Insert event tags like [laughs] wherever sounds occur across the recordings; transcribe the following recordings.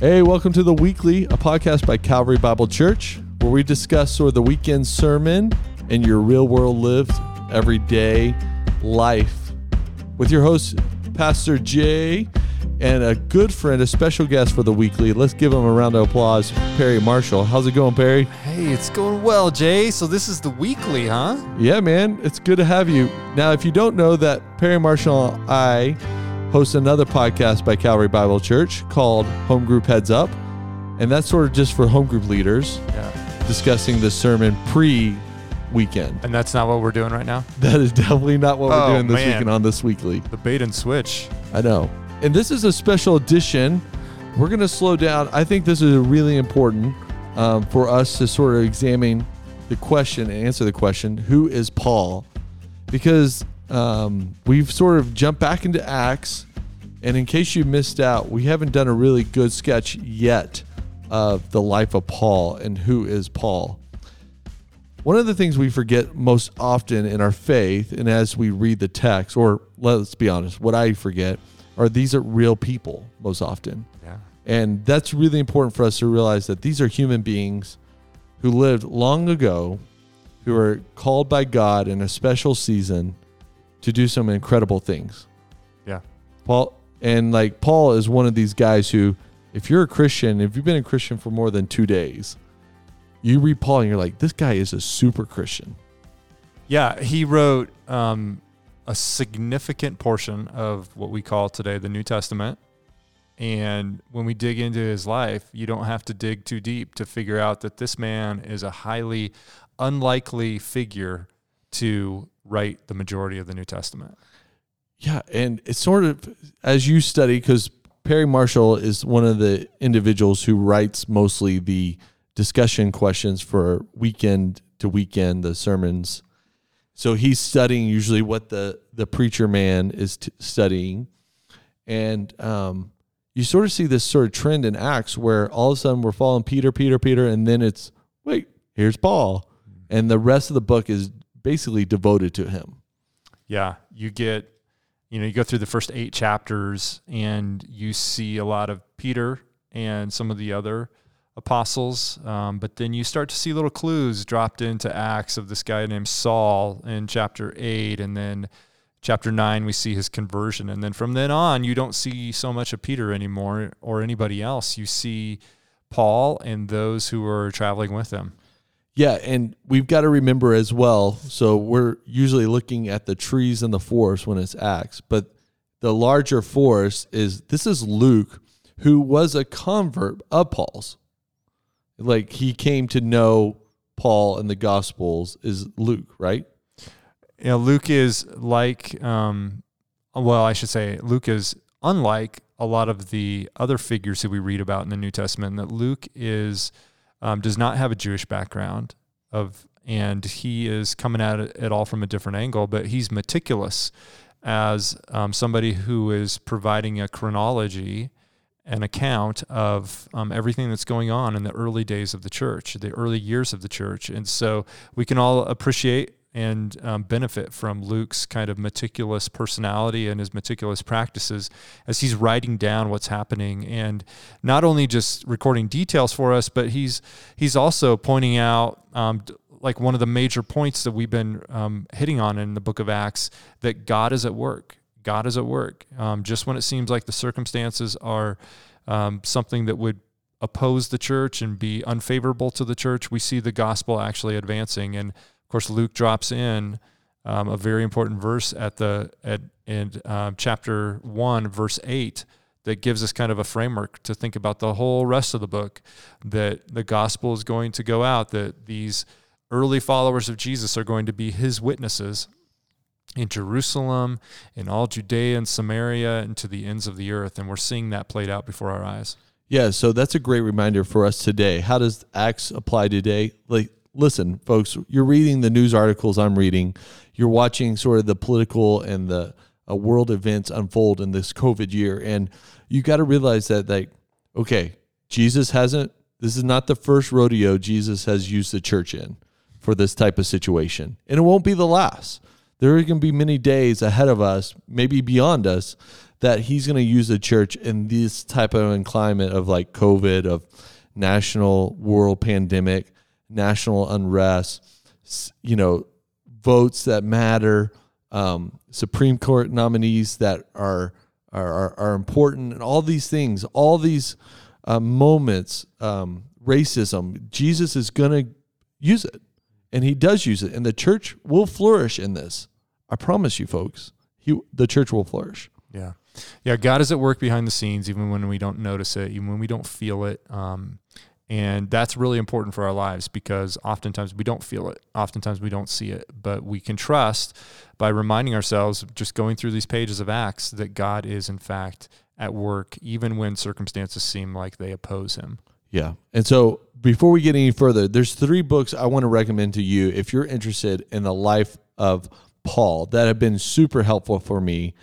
Hey, welcome to the weekly, a podcast by Calvary Bible Church, where we discuss sort of the weekend sermon and your real world lived everyday life with your host, Pastor Jay, and a good friend, a special guest for the weekly. Let's give him a round of applause, Perry Marshall. How's it going, Perry? Hey, it's going well, Jay. So this is the weekly, huh? Yeah, man, it's good to have you. Now, if you don't know that Perry Marshall and I host another podcast by Calvary Bible Church called Home Group Heads Up, and that's sort of just for home group leaders Yeah. discussing the sermon pre weekend. And that's not what we're doing right now? [laughs] That is definitely not what we're Oh, doing this man. weekend on this weekly. The bait and switch. I know. And this is a special edition. We're going to slow down. I think this is really important um, for us to sort of examine the question and answer the question who is Paul? Because um, we've sort of jumped back into Acts. And in case you missed out, we haven't done a really good sketch yet of the life of Paul and who is Paul. One of the things we forget most often in our faith, and as we read the text, or let's be honest, what I forget are these are real people most often. Yeah. And that's really important for us to realize that these are human beings who lived long ago, who are called by God in a special season to do some incredible things. Yeah. Paul and like Paul is one of these guys who, if you're a Christian, if you've been a Christian for more than two days, you read Paul and you're like, this guy is a super Christian. Yeah. He wrote um, a significant portion of what we call today the New Testament. And when we dig into his life, you don't have to dig too deep to figure out that this man is a highly unlikely figure to write the majority of the New Testament. Yeah, and it's sort of as you study because Perry Marshall is one of the individuals who writes mostly the discussion questions for weekend to weekend the sermons. So he's studying usually what the the preacher man is t- studying, and um, you sort of see this sort of trend in Acts where all of a sudden we're following Peter, Peter, Peter, and then it's wait, here's Paul, and the rest of the book is basically devoted to him. Yeah, you get, you know, you go through the first eight chapters and you see a lot of Peter and some of the other apostles, um, but then you start to see little clues dropped into Acts of this guy named Saul in chapter eight, and then chapter nine we see his conversion, and then from then on you don't see so much of Peter anymore or anybody else. You see Paul and those who are traveling with him. Yeah, and we've got to remember as well. So we're usually looking at the trees in the forest when it's Acts, but the larger forest is this is Luke, who was a convert of Paul's. Like he came to know Paul and the Gospels is Luke, right? Yeah, Luke is like, um, well, I should say, Luke is unlike a lot of the other figures that we read about in the New Testament. That Luke is um, does not have a Jewish background of, and he is coming at it, all from a different angle. But he's meticulous as um, somebody who is providing a chronology an account of um, everything that's going on in the early days of the church, the early years of the church. And so we can all appreciate and um, benefit from Luke's kind of meticulous personality and his meticulous practices as he's writing down what's happening and not only just recording details for us, but he's he's also pointing out um, like one of the major points that we've been um, hitting on in the book of Acts that God is at work. God is at work. Um, just when it seems like the circumstances are um, something that would oppose the church and be unfavorable to the church, we see the gospel actually advancing. And of course, Luke drops in um, a very important verse at the at in um, chapter one, verse eight, that gives us kind of a framework to think about the whole rest of the book. That the gospel is going to go out. That these early followers of Jesus are going to be His witnesses in Jerusalem, in all Judea and Samaria, and to the ends of the earth. And we're seeing that played out before our eyes. Yeah, so that's a great reminder for us today. How does Acts apply today? Like, listen, folks, you're reading the news articles I'm reading. You're watching sort of the political and the uh, world events unfold in this COVID year, and you got to realize that, like, okay, Jesus hasn't. This is not the first rodeo Jesus has used the church in for this type of situation, and it won't be the last. There are going to be many days ahead of us, maybe beyond us, that he's going to use the church in this type of climate of like COVID, of national world pandemic, national unrest, you know, votes that matter, um, Supreme Court nominees that are, are, are, important, and all these things, all these uh, moments, um, racism, Jesus is going to use it. And he does use it. And the church will flourish in this. I promise you, folks. He, the church will flourish. Yeah. Yeah. God is at work behind the scenes, even when we don't notice it, even when we don't feel it. Um, and that's really important for our lives because oftentimes we don't feel it. Oftentimes we don't see it. But we can trust by reminding ourselves, just going through these pages of Acts, that God is, in fact, at work, even when circumstances seem like they oppose him. Yeah. And so before we get any further, there's three books I want to recommend to you if you're interested in the life of Paul that have been super helpful for me.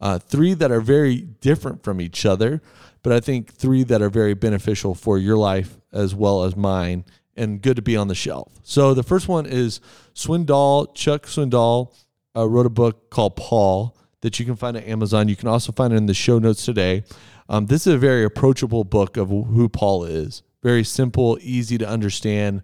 Uh, three that are very different from each other, but I think three that are very beneficial for your life as well as mine and good to be on the shelf. So the first one is Swindoll. Chuck Swindoll uh, wrote a book called Paul that you can find at Amazon. You can also find it in the show notes today. Um, this is a very approachable book of who Paul is. Very simple, easy to understand,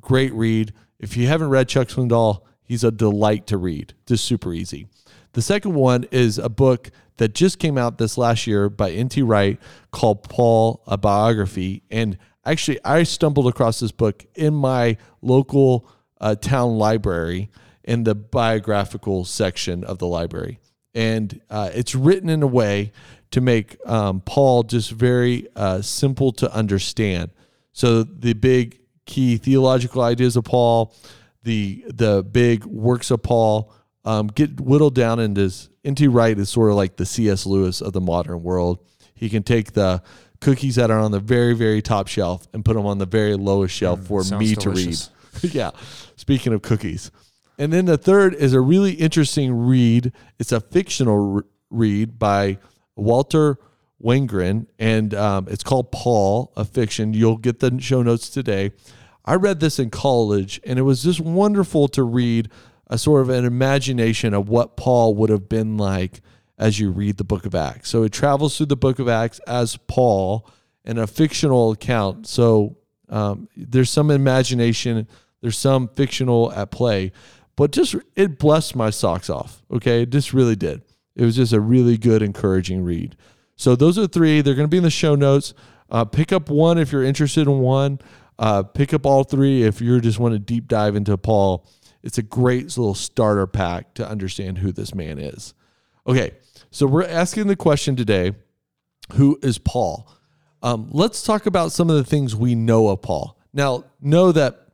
great read. If you haven't read Chuck Swindoll, he's a delight to read. Just super easy. The second one is a book that just came out this last year by N.T. Wright called Paul, a biography. And actually, I stumbled across this book in my local uh, town library in the biographical section of the library. And uh, it's written in a way to make um, Paul just very uh, simple to understand. So the big key theological ideas of Paul, the the big works of Paul, um, get whittled down into N.T. Wright is sort of like the C.S. Lewis of the modern world. He can take the cookies that are on the very very top shelf and put them on the very lowest shelf mm, for me delicious. to read. [laughs] yeah. Speaking of cookies. And then the third is a really interesting read. It's a fictional re- read by Walter Wangerin, and um, it's called Paul, a fiction. You'll get the show notes today. I read this in college, and it was just wonderful to read a sort of an imagination of what Paul would have been like as you read the book of Acts. So it travels through the book of Acts as Paul in a fictional account. So um, there's some imagination, there's some fictional at play, but just it blessed my socks off. Okay, it just really did. It was just a really good, encouraging read. So those are three. They're going to be in the show notes. Uh, pick up one if you're interested in one. Uh, pick up all three if you just want to deep dive into Paul. It's a great little starter pack to understand who this man is. Okay, so we're asking the question today who is Paul? Um, let's talk about some of the things we know of Paul. Now, know that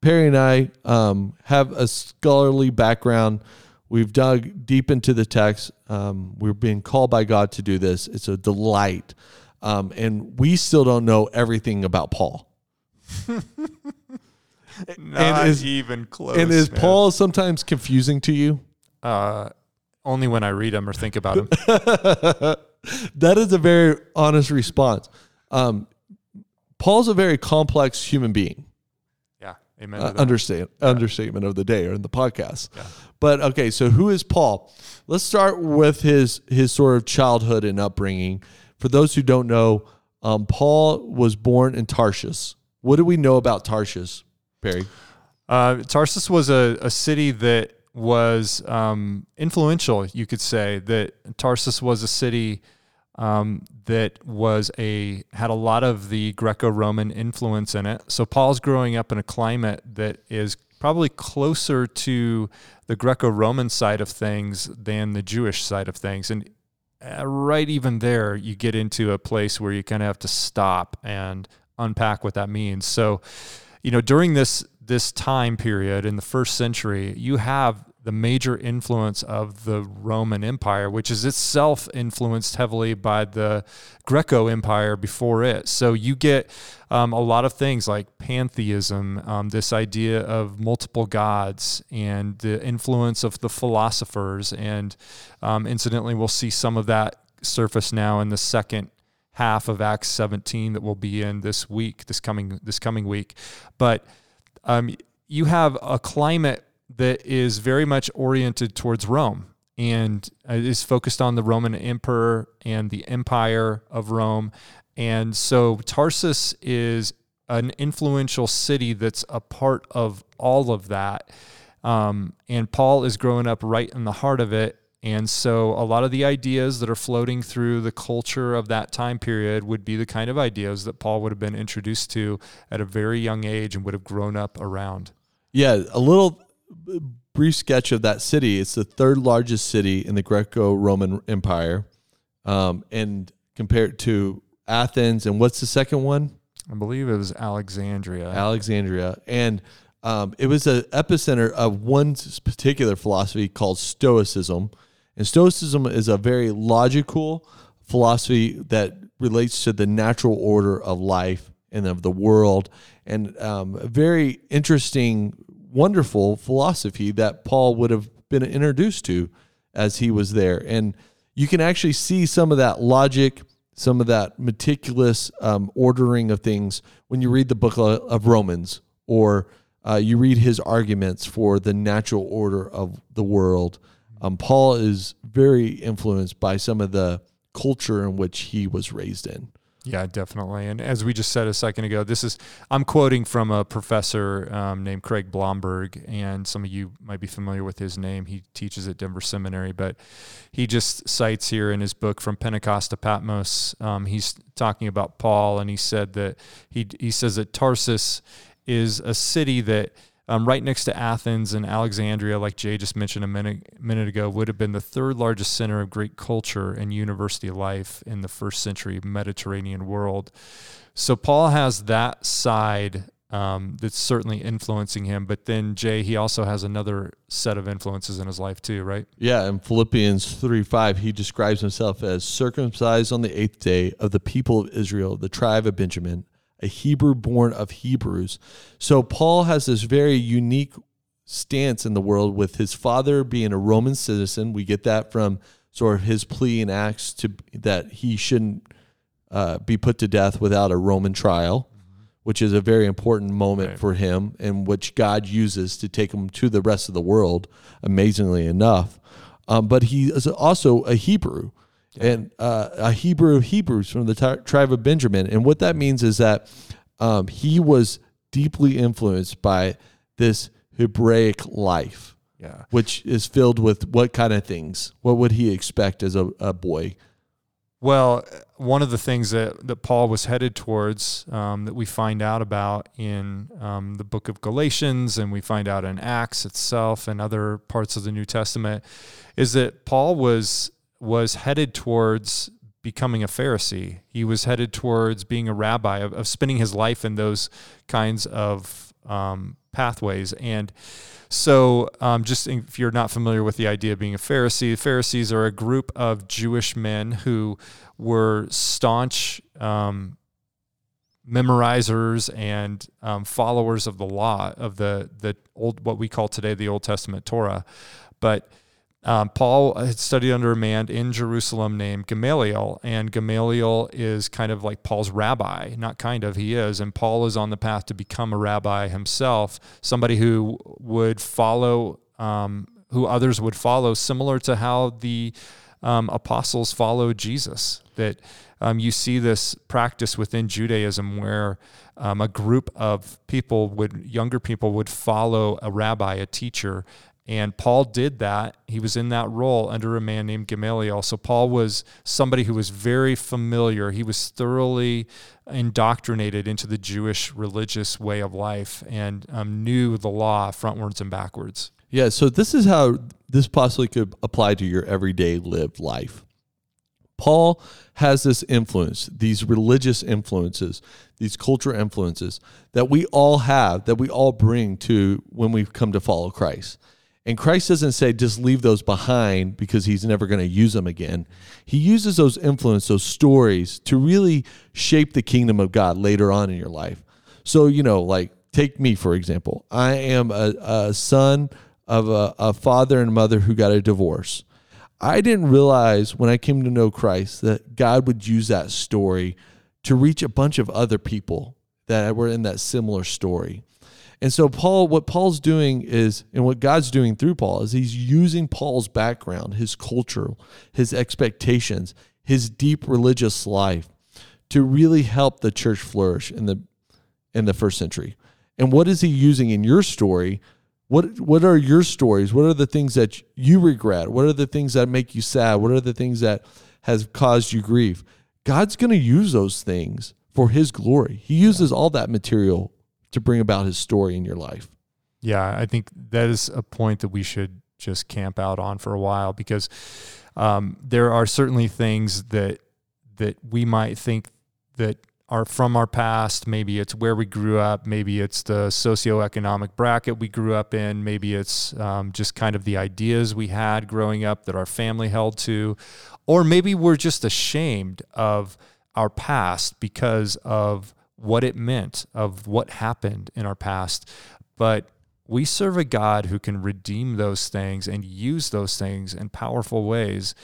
Perry and I um, have a scholarly background We've dug deep into the text. Um, we're being called by God to do this. It's a delight. Um, and we still don't know everything about Paul. [laughs] Not and is, even close. And is man. Paul sometimes confusing to you? Uh, only when I read them or think about them. [laughs] that is a very honest response. Um, Paul's a very complex human being. Yeah, amen. Uh, understand, yeah. Understatement of the day or in the podcast. Yeah. But okay, so who is Paul? Let's start with his his sort of childhood and upbringing. For those who don't know, um, Paul was born in Tarsus. What do we know about Tarsus, Perry? Uh, Tarsus was a, a city that was um, influential, you could say. That Tarsus was a city um, that was a had a lot of the Greco-Roman influence in it. So Paul's growing up in a climate that is probably closer to the Greco Roman side of things than the Jewish side of things. And uh, right even there, you get into a place where you kind of have to stop and unpack what that means. So, you know, during this this time period in the first century, you have the major influence of the Roman Empire, which is itself influenced heavily by the Greco Empire before it. So you get um, a lot of things like pantheism, um, this idea of multiple gods, and the influence of the philosophers. And um, incidentally, we'll see some of that surface now in the second half of Acts 17 that we'll be in this week, this coming this coming week. But um, you have a climate that is very much oriented towards Rome. and uh, is focused on the Roman emperor and the empire of Rome. And so Tarsus is an influential city that's a part of all of that. Um, and Paul is growing up right in the heart of it. And so a lot of the ideas that are floating through the culture of that time period would be the kind of ideas that Paul would have been introduced to at a very young age and would have grown up around. Yeah, a little brief sketch of that city. It's the third largest city in the Greco-Roman Empire, um, and compared to Athens, and what's the second one? I believe it was Alexandria. Alexandria, and um, it was an epicenter of one particular philosophy called Stoicism. And Stoicism is a very logical philosophy that relates to the natural order of life and of the world, and um, a very interesting, wonderful philosophy that Paul would have been introduced to as he was there. And you can actually see some of that logic some of that meticulous um, ordering of things when you read the book of Romans or uh, you read his arguments for the natural order of the world. Um, Paul is very influenced by some of the culture in which he was raised in. Yeah, definitely. And as we just said a second ago, this is I'm quoting from a professor um, named Craig Blomberg, and some of you might be familiar with his name. He teaches at Denver Seminary, but he just cites here in his book from Pentecost to Patmos. Um, he's talking about Paul, and he said that he he says that Tarsus is a city that um, right next to Athens and Alexandria, like Jay just mentioned a minute, minute ago, would have been the third largest center of Greek culture and university life in the first century Mediterranean world. So Paul has that side um, that's certainly influencing him. But then Jay, he also has another set of influences in his life too, right? Yeah, in Philippians 3 5, he describes himself as circumcised on the eighth day of the people of Israel, the tribe of Benjamin a Hebrew born of Hebrews. So Paul has this very unique stance in the world with his father being a Roman citizen. We get that from sort of his plea in Acts to that he shouldn't uh, be put to death without a Roman trial, mm-hmm. which is a very important moment right. for him and which God uses to take him to the rest of the world, amazingly enough. Um, but he is also a Hebrew and uh, a Hebrew of Hebrews from the t- tribe of Benjamin. And what that means is that um, he was deeply influenced by this Hebraic life, yeah. which is filled with what kind of things? What would he expect as a, a boy? Well, one of the things that, that Paul was headed towards um, that we find out about in um, the book of Galatians and we find out in Acts itself and other parts of the New Testament is that Paul was was headed towards becoming a Pharisee. He was headed towards being a rabbi, of, of spending his life in those kinds of um, pathways. And so, um, just if you're not familiar with the idea of being a Pharisee, Pharisees are a group of Jewish men who were staunch um, memorizers and um, followers of the law of the the old what we call today the Old Testament Torah, but um, Paul had studied under a man in Jerusalem named Gamaliel, and Gamaliel is kind of like Paul's rabbi. Not kind of, he is. And Paul is on the path to become a rabbi himself, somebody who would follow, um, who others would follow, similar to how the um, apostles followed Jesus. That um, you see this practice within Judaism where um, a group of people would, younger people would follow a rabbi, a teacher, and Paul did that. He was in that role under a man named Gamaliel. So Paul was somebody who was very familiar. He was thoroughly indoctrinated into the Jewish religious way of life and um, knew the law frontwards and backwards. Yeah, so this is how this possibly could apply to your everyday lived life. Paul has this influence, these religious influences, these cultural influences that we all have, that we all bring to when we come to follow Christ. And Christ doesn't say just leave those behind because he's never going to use them again. He uses those influence, those stories to really shape the kingdom of God later on in your life. So, you know, like take me, for example. I am a, a son of a, a father and mother who got a divorce. I didn't realize when I came to know Christ that God would use that story to reach a bunch of other people that were in that similar story. And so Paul, what Paul's doing is, and what God's doing through Paul is he's using Paul's background, his culture, his expectations, his deep religious life to really help the church flourish in the in the first century. And what is he using in your story? What what are your stories? What are the things that you regret? What are the things that make you sad? What are the things that has caused you grief? God's going to use those things for his glory. He uses all that material to bring about his story in your life. Yeah, I think that is a point that we should just camp out on for a while because um, there are certainly things that that we might think that are from our past. Maybe it's where we grew up. Maybe it's the socioeconomic bracket we grew up in. Maybe it's um, just kind of the ideas we had growing up that our family held to. Or maybe we're just ashamed of our past because of what it meant, of what happened in our past. But we serve a God who can redeem those things and use those things in powerful ways.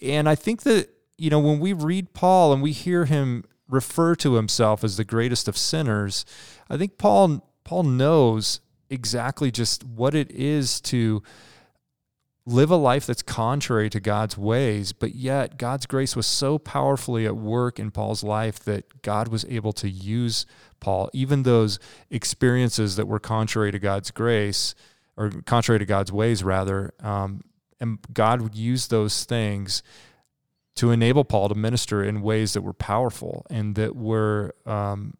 And I think that, you know, when we read Paul and we hear him refer to himself as the greatest of sinners, I think Paul Paul knows exactly just what it is to live a life that's contrary to God's ways, but yet God's grace was so powerfully at work in Paul's life that God was able to use Paul, even those experiences that were contrary to God's grace or contrary to God's ways, rather. Um, and God would use those things to enable Paul to minister in ways that were powerful and that were um,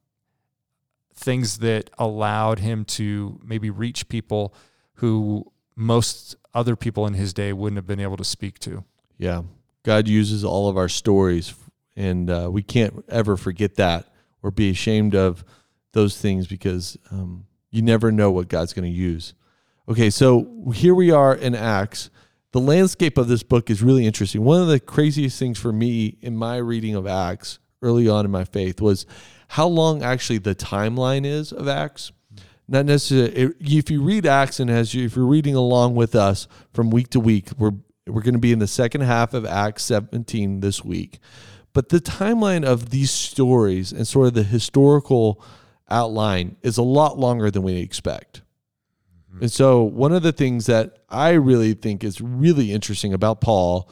things that allowed him to maybe reach people who most other people in his day wouldn't have been able to speak to. Yeah. God uses all of our stories, and uh, we can't ever forget that or be ashamed of those things because um, you never know what God's going to use. Okay, so here we are in Acts the landscape of this book is really interesting. One of the craziest things for me in my reading of Acts early on in my faith was how long actually the timeline is of Acts. Not necessarily if you read Acts and as you, if you're reading along with us from week to week, we're we're going to be in the second half of Acts 17 this week. But the timeline of these stories and sort of the historical outline is a lot longer than we expect. And so, one of the things that I really think is really interesting about Paul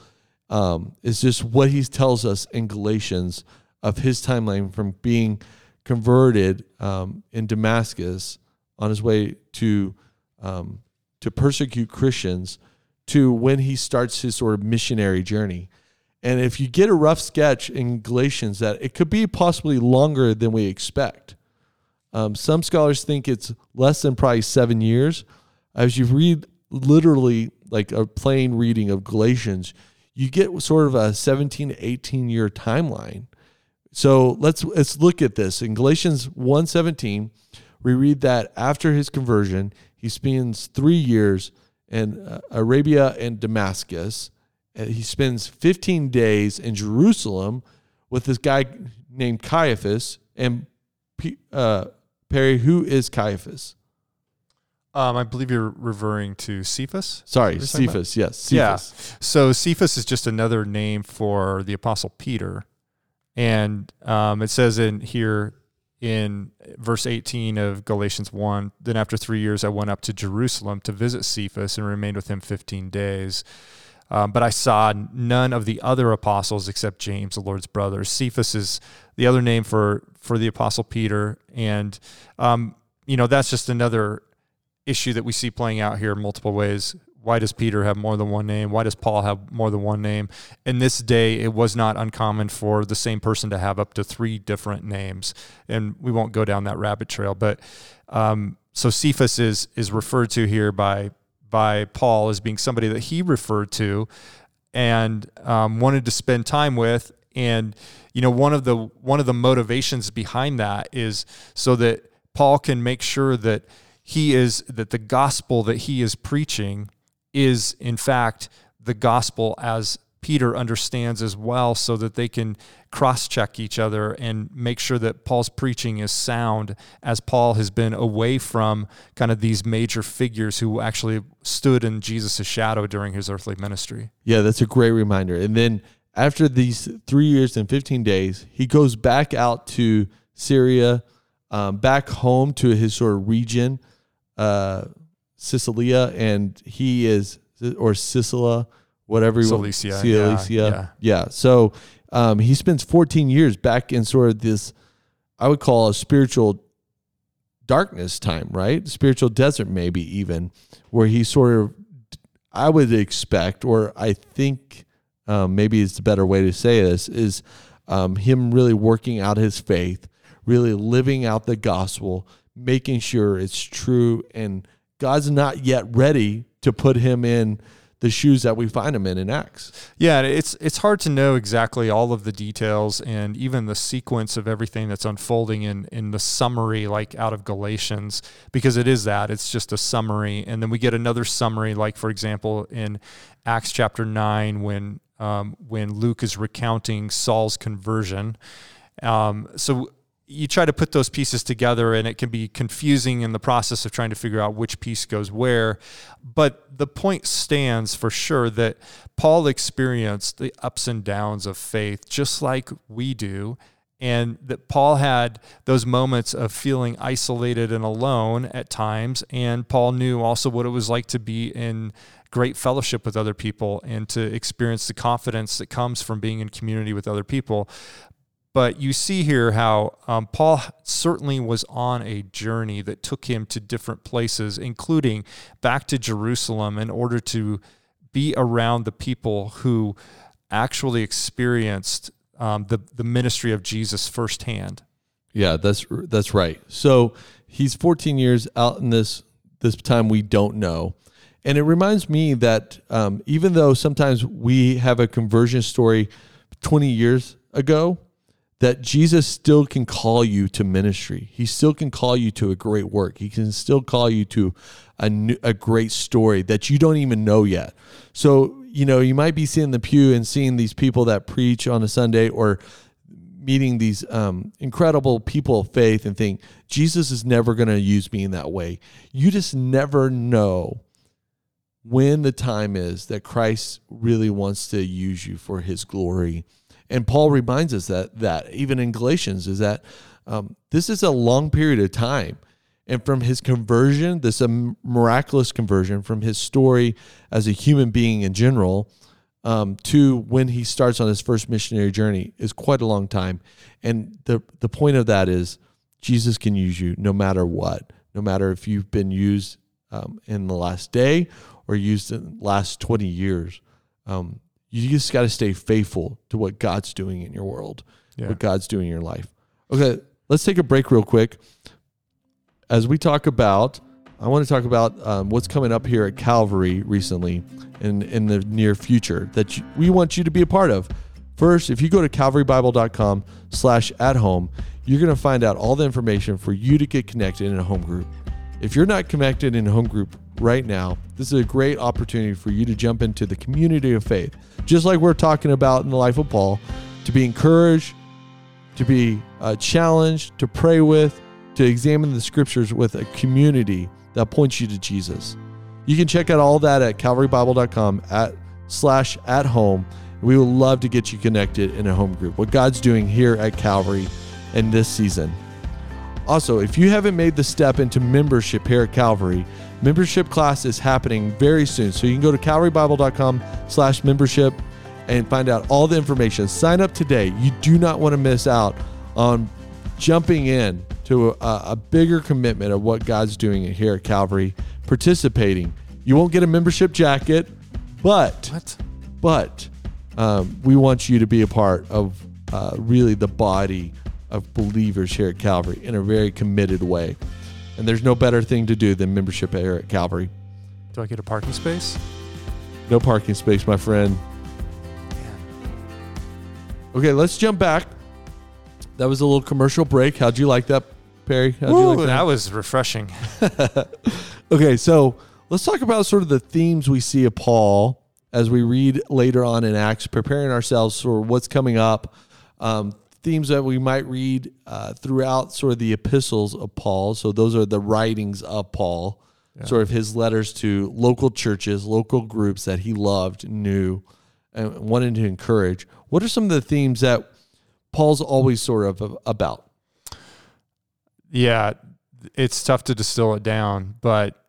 um, is just what he tells us in Galatians of his timeline from being converted um, in Damascus on his way to um, to persecute Christians to when he starts his sort of missionary journey. And if you get a rough sketch in Galatians, that it could be possibly longer than we expect. Um, some scholars think it's less than probably seven years. As you read literally like a plain reading of Galatians, you get sort of a 17 to 18 year timeline. So let's let's look at this. In Galatians 1:17, we read that after his conversion, he spends 3 years in uh, Arabia and Damascus. And he spends 15 days in Jerusalem with this guy named Caiaphas and uh, Perry, who is Caiaphas? Um, I believe you're referring to Cephas. Sorry, Cephas. Yes, Cephas. Yeah. So Cephas is just another name for the Apostle Peter, and um, it says in here in verse 18 of Galatians 1 Then after three years, I went up to Jerusalem to visit Cephas and remained with him 15 days. Um, but I saw none of the other apostles except James, the Lord's brother. Cephas is the other name for for the apostle Peter, and um, you know that's just another issue that we see playing out here multiple ways. Why does Peter have more than one name? Why does Paul have more than one name? In this day, it was not uncommon for the same person to have up to three different names, and we won't go down that rabbit trail. But um, so Cephas is is referred to here by by Paul as being somebody that he referred to and um, wanted to spend time with. And you know, one of the one of the motivations behind that is so that Paul can make sure that he is that the gospel that he is preaching is in fact the gospel as Peter understands as well so that they can cross check each other and make sure that Paul's preaching is sound as Paul has been away from kind of these major figures who actually stood in Jesus' shadow during his earthly ministry. Yeah, that's a great reminder. And then after these three years and 15 days, he goes back out to Syria um, back home to his sort of region, uh, Sicilia, and he is or Sicilia, whatever you want. Cilicia, Cilicia. yeah, Yeah, yeah. So um, he spends 14 years back in sort of this, I would call a spiritual darkness time, right? Spiritual desert, maybe even, where he sort of, I would expect, or I think um, maybe it's the better way to say this, is um, him really working out his faith, really living out the gospel, making sure it's true, and God's not yet ready to put him in the shoes that we find him in in Acts. Yeah, it's it's hard to know exactly all of the details and even the sequence of everything that's unfolding in in the summary like out of Galatians because it is that it's just a summary and then we get another summary like for example in Acts chapter 9 when um, when Luke is recounting Saul's conversion. Um, so you try to put those pieces together and it can be confusing in the process of trying to figure out which piece goes where. But the point stands for sure that Paul experienced the ups and downs of faith just like we do. And that Paul had those moments of feeling isolated and alone at times. And Paul knew also what it was like to be in great fellowship with other people and to experience the confidence that comes from being in community with other people. But you see here how um, Paul certainly was on a journey that took him to different places, including back to Jerusalem, in order to be around the people who actually experienced um, the the ministry of Jesus firsthand. Yeah, that's that's right. So he's 14 years out in this this time we don't know, and it reminds me that um, even though sometimes we have a conversion story 20 years ago, that Jesus still can call you to ministry. He still can call you to a great work. He can still call you to a, new, a great story that you don't even know yet. So, you know, you might be sitting in the pew and seeing these people that preach on a Sunday or meeting these um, incredible people of faith and think, Jesus is never going to use me in that way. You just never know when the time is that Christ really wants to use you for his glory and Paul reminds us that that even in Galatians is that um, this is a long period of time. And from his conversion, this a miraculous conversion from his story as a human being in general um, to when he starts on his first missionary journey is quite a long time. And the the point of that is Jesus can use you no matter what, no matter if you've been used um, in the last day or used in the last 20 years. Um, you just got to stay faithful to what God's doing in your world, Yeah. what God's doing in your life. Okay, let's take a break real quick. As we talk about, I want to talk about um, what's coming up here at Calvary recently and in the near future that you, we want you to be a part of. First, if you go to calvarybible.com slash at home, you're going to find out all the information for you to get connected in a home group. If you're not connected in a home group right now, this is a great opportunity for you to jump into the community of faith, just like we're talking about in the life of Paul, to be encouraged, to be uh, challenged, to pray with, to examine the scriptures with a community that points you to Jesus. You can check out all that at calvarybible.com at slash at home. We would love to get you connected in a home group. What God's doing here at Calvary in this season. Also, if you haven't made the step into membership here at Calvary, membership class is happening very soon. So you can go to calvarybible.com slash membership and find out all the information. Sign up today. You do not want to miss out on jumping in to a, a bigger commitment of what God's doing here at Calvary, participating. You won't get a membership jacket, but What? but um, we want you to be a part of uh, really the body of believers here at Calvary in a very committed way. And there's no better thing to do than membership here at Calvary. Do I get a parking space? No parking space, my friend. Okay, let's jump back. That was a little commercial break. How'd you like that, Perry? How'd you like that? that was refreshing. [laughs] Okay, so let's talk about sort of the themes we see of Paul as we read later on in Acts, preparing ourselves for what's coming up. Um, themes that we might read uh, throughout sort of the epistles of Paul. So those are the writings of Paul, sort of his letters to local churches, local groups that he loved, knew, and wanted to encourage. What are some of the themes that Paul's always sort of about? Yeah, it's tough to distill it down, but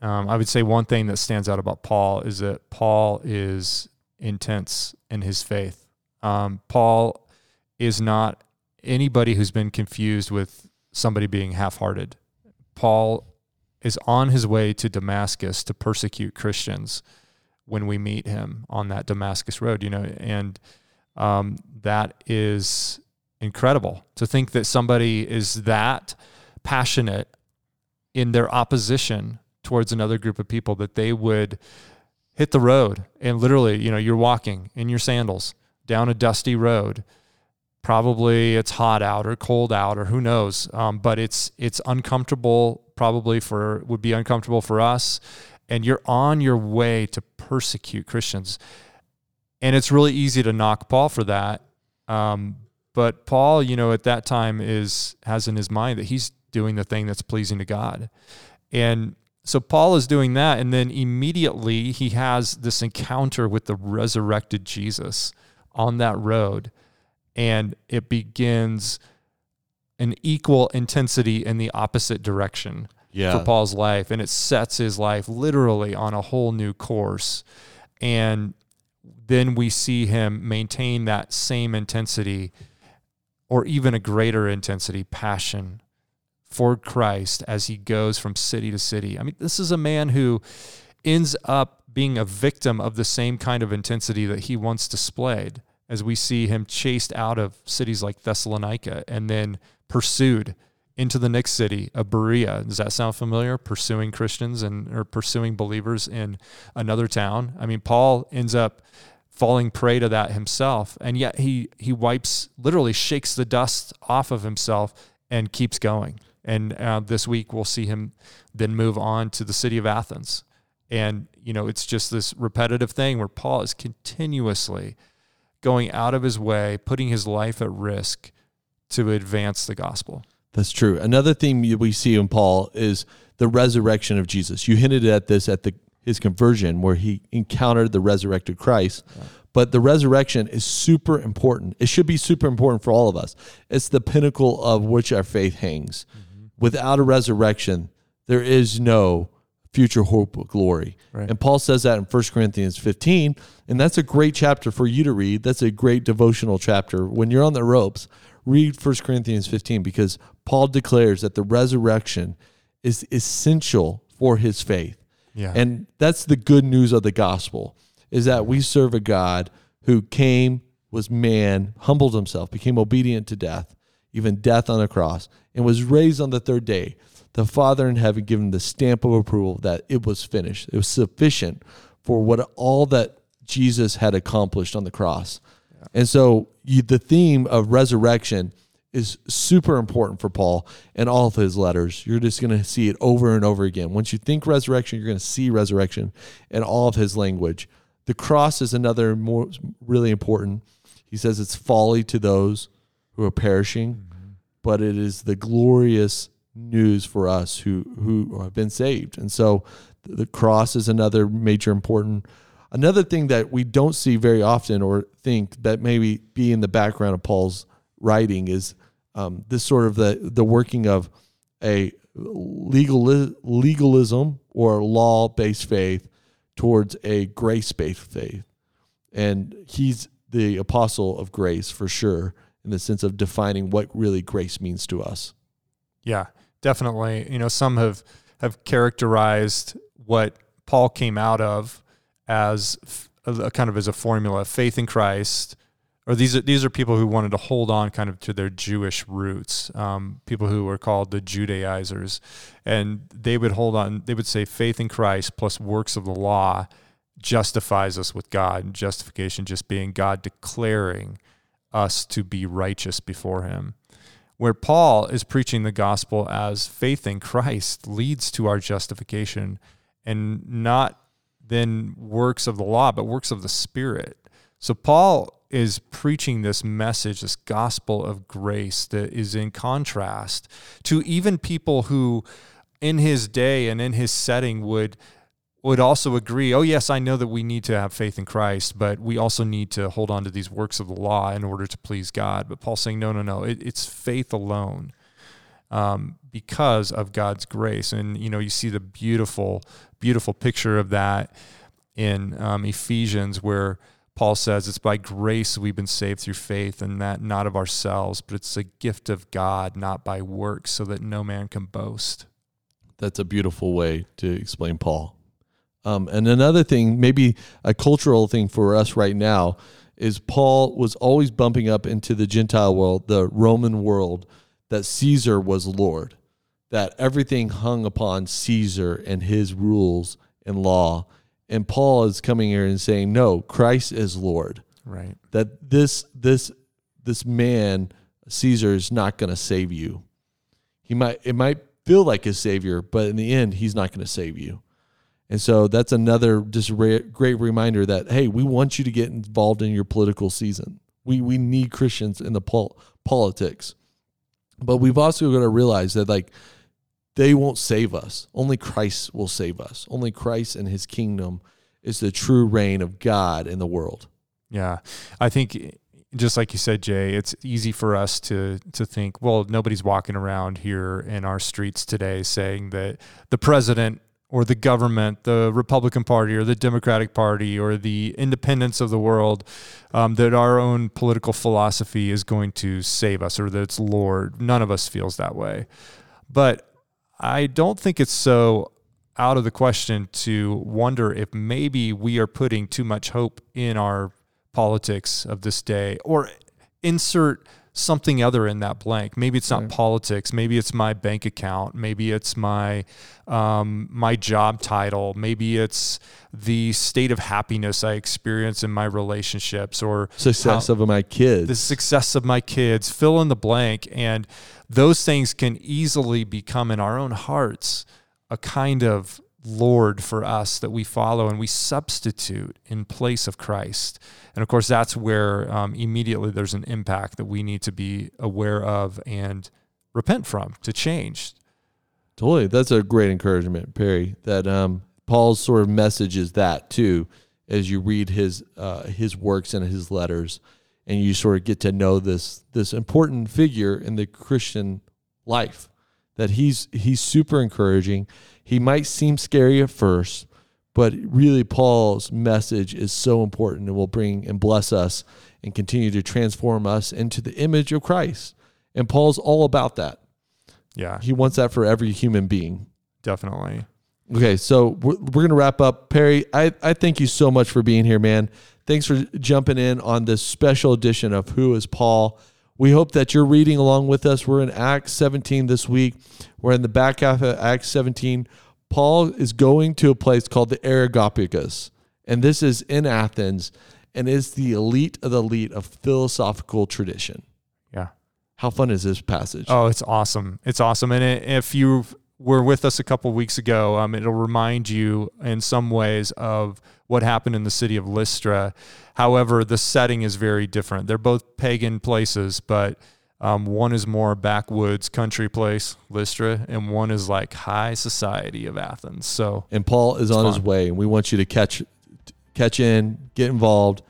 um, I would say one thing that stands out about Paul is that Paul is intense in his faith. Um, Paul is not anybody who's been confused with somebody being half hearted. Paul is on his way to Damascus to persecute Christians when we meet him on that Damascus road, you know, and um, that is incredible to think that somebody is that passionate in their opposition towards another group of people that they would hit the road and literally, you know, you're walking in your sandals down a dusty road. Probably it's hot out or cold out or who knows, um, but it's it's uncomfortable. Probably for would be uncomfortable for us, and you're on your way to persecute Christians, and it's really easy to knock Paul for that. Um, but Paul, you know, at that time is has in his mind that he's doing the thing that's pleasing to God, and so Paul is doing that, and then immediately he has this encounter with the resurrected Jesus on that road, and it begins an equal intensity in the opposite direction Yeah. for Paul's life, and it sets his life literally on a whole new course. And then we see him maintain that same intensity or even a greater intensity, passion for Christ as he goes from city to city. I mean, this is a man who ends up being a victim of the same kind of intensity that he once displayed as we see him chased out of cities like Thessalonica and then pursued into the next city of Berea. Does that sound familiar? Pursuing Christians and or pursuing believers in another town. I mean, Paul ends up falling prey to that himself, and yet he he wipes literally shakes the dust off of himself and keeps going. And uh, this week we'll see him then move on to the city of Athens. And you know, it's just this repetitive thing where Paul is continuously going out of his way, putting his life at risk to advance the gospel. That's true. Another theme we see in Paul is the resurrection of Jesus. You hinted at this at the his conversion where he encountered the resurrected Christ. But the resurrection is super important. It should be super important for all of us. It's the pinnacle of which our faith hangs. Mm-hmm. Without a resurrection, there is no future hope of glory. Right. And Paul says that in 1 Corinthians 15, and that's a great chapter for you to read. That's a great devotional chapter. When you're on the ropes, read 1 Corinthians 15 because Paul declares that the resurrection is essential for his faith. Yeah. And that's the good news of the gospel is that we serve a God who came, was man, humbled himself, became obedient to death, even death on a cross, and was raised on the third day. The Father in heaven given the stamp of approval that it was finished. It was sufficient for what all that Jesus had accomplished on the cross. And so you, the theme of resurrection is super important for Paul in all of his letters. You're just going to see it over and over again. Once you think resurrection, you're going to see resurrection in all of his language. The cross is another more really important. He says it's folly to those who are perishing, mm-hmm. but it is the glorious news for us who who have been saved. And so the cross is another major important another thing that we don't see very often or think that maybe be in the background of Paul's writing is um, this sort of the the working of a legal legalism or law based faith towards a grace based faith, and he's the apostle of grace for sure in the sense of defining what really grace means to us. Yeah, definitely. You know, some have have characterized what Paul came out of as a kind of as a formula: faith in Christ. Or these are these are people who wanted to hold on kind of to their Jewish roots, um, people who were called the Judaizers, and they would hold on. They would say faith in Christ plus works of the law justifies us with God. And justification just being God declaring us to be righteous before Him where Paul is preaching the gospel as faith in Christ leads to our justification and not then works of the law, but works of the Spirit. So Paul is preaching this message, this gospel of grace that is in contrast to even people who in his day and in his setting would would also agree, oh yes, I know that we need to have faith in Christ, but we also need to hold on to these works of the law in order to please God. But Paul's saying, no, no, no, it, it's faith alone. um, because of God's grace. And you know, you see the beautiful, beautiful picture of that in um, Ephesians, where Paul says it's by grace we've been saved through faith, and that not of ourselves, but it's a gift of God, not by works, so that no man can boast. That's a beautiful way to explain Paul. Um, and another thing, maybe a cultural thing for us right now, is Paul was always bumping up into the Gentile world, the Roman world, that Caesar was Lord, that everything hung upon Caesar and his rules and law. And Paul is coming here and saying, no, Christ is Lord. Right. That this this this man Caesar is not going to save you. He might it might feel like his savior, but in the end, he's not going to save you. And so that's another just re- great reminder that hey, we want you to get involved in your political season. We we need Christians in the pol- politics, but we've also got to realize that like they won't save us. Only Christ will save us. Only Christ and His kingdom is the true reign of God in the world. Yeah, I think just like you said, Jay, it's easy for us to to think, well, nobody's walking around here in our streets today saying that the president or the government, the Republican Party or the Democratic Party or the independents of the world, um, that our own political philosophy is going to save us or that it's Lord. None of us feels that way. But I don't think it's so out of the question to wonder if maybe we are putting too much hope in our politics of this day or insert something other in that blank. Maybe it's not right. politics. Maybe it's my bank account. Maybe it's my um, my job title. Maybe it's the state of happiness I experience in my relationships or success how, of my kids. The success of my kids. Fill in the blank, and those things can easily become in our own hearts a kind of Lord for us that we follow and we substitute in place of Christ. And of course, that's where um, immediately there's an impact that we need to be aware of and repent from to change. Totally. That's a great encouragement, Perry, that um, Paul's sort of message is that too, as you read his, uh, his works and his letters, and you sort of get to know this, this important figure in the Christian life that he's, he's super encouraging he might seem scary at first, but really Paul's message is so important and will bring and bless us and continue to transform us into the image of Christ. And Paul's all about that. Yeah. He wants that for every human being. Definitely. Okay, so we're, we're going to wrap up. Perry, I, I thank you so much for being here, man. Thanks for jumping in on this special edition of Who is Paul. We hope that you're reading along with us. We're in Acts 17 this week. We're in the back half of Acts 17. Paul is going to a place called the Areopagus, and this is in Athens, and is the elite of the elite of philosophical tradition. Yeah. How fun is this passage? Oh, it's awesome. It's awesome. And if you were with us a couple weeks ago, um, it'll remind you in some ways of what happened in the city of Lystra However, the setting is very different. They're both pagan places, but um, one is more backwoods country place, Lystra, and one is like high society of Athens. So, and Paul is on fun. his way, and we want you to catch catch in, get involved,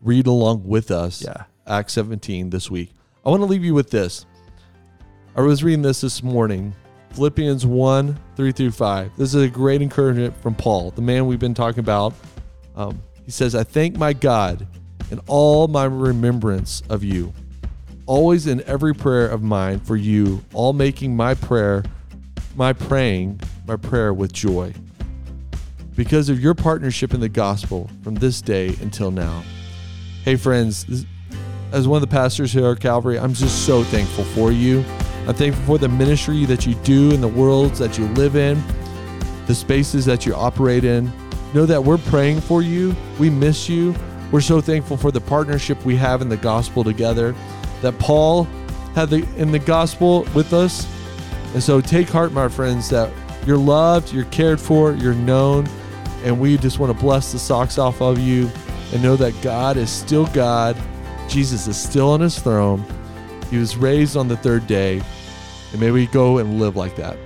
read along with us. Yeah, Acts 17 this week. I want to leave you with this. I was reading this this morning, Philippians 1 3 through 5. This is a great encouragement from Paul, the man we've been talking about. Um, he says, I thank my God in all my remembrance of you, always in every prayer of mine for you, all making my prayer, my praying, my prayer with joy. Because of your partnership in the gospel from this day until now. Hey, friends, as one of the pastors here at Calvary, I'm just so thankful for you. I'm thankful for the ministry that you do in the worlds that you live in, the spaces that you operate in. Know that we're praying for you. We miss you. We're so thankful for the partnership we have in the gospel together, that Paul had the, in the gospel with us. And so take heart, my friends, that you're loved, you're cared for, you're known, and we just want to bless the socks off of you and know that God is still God. Jesus is still on his throne. He was raised on the third day. And may we go and live like that.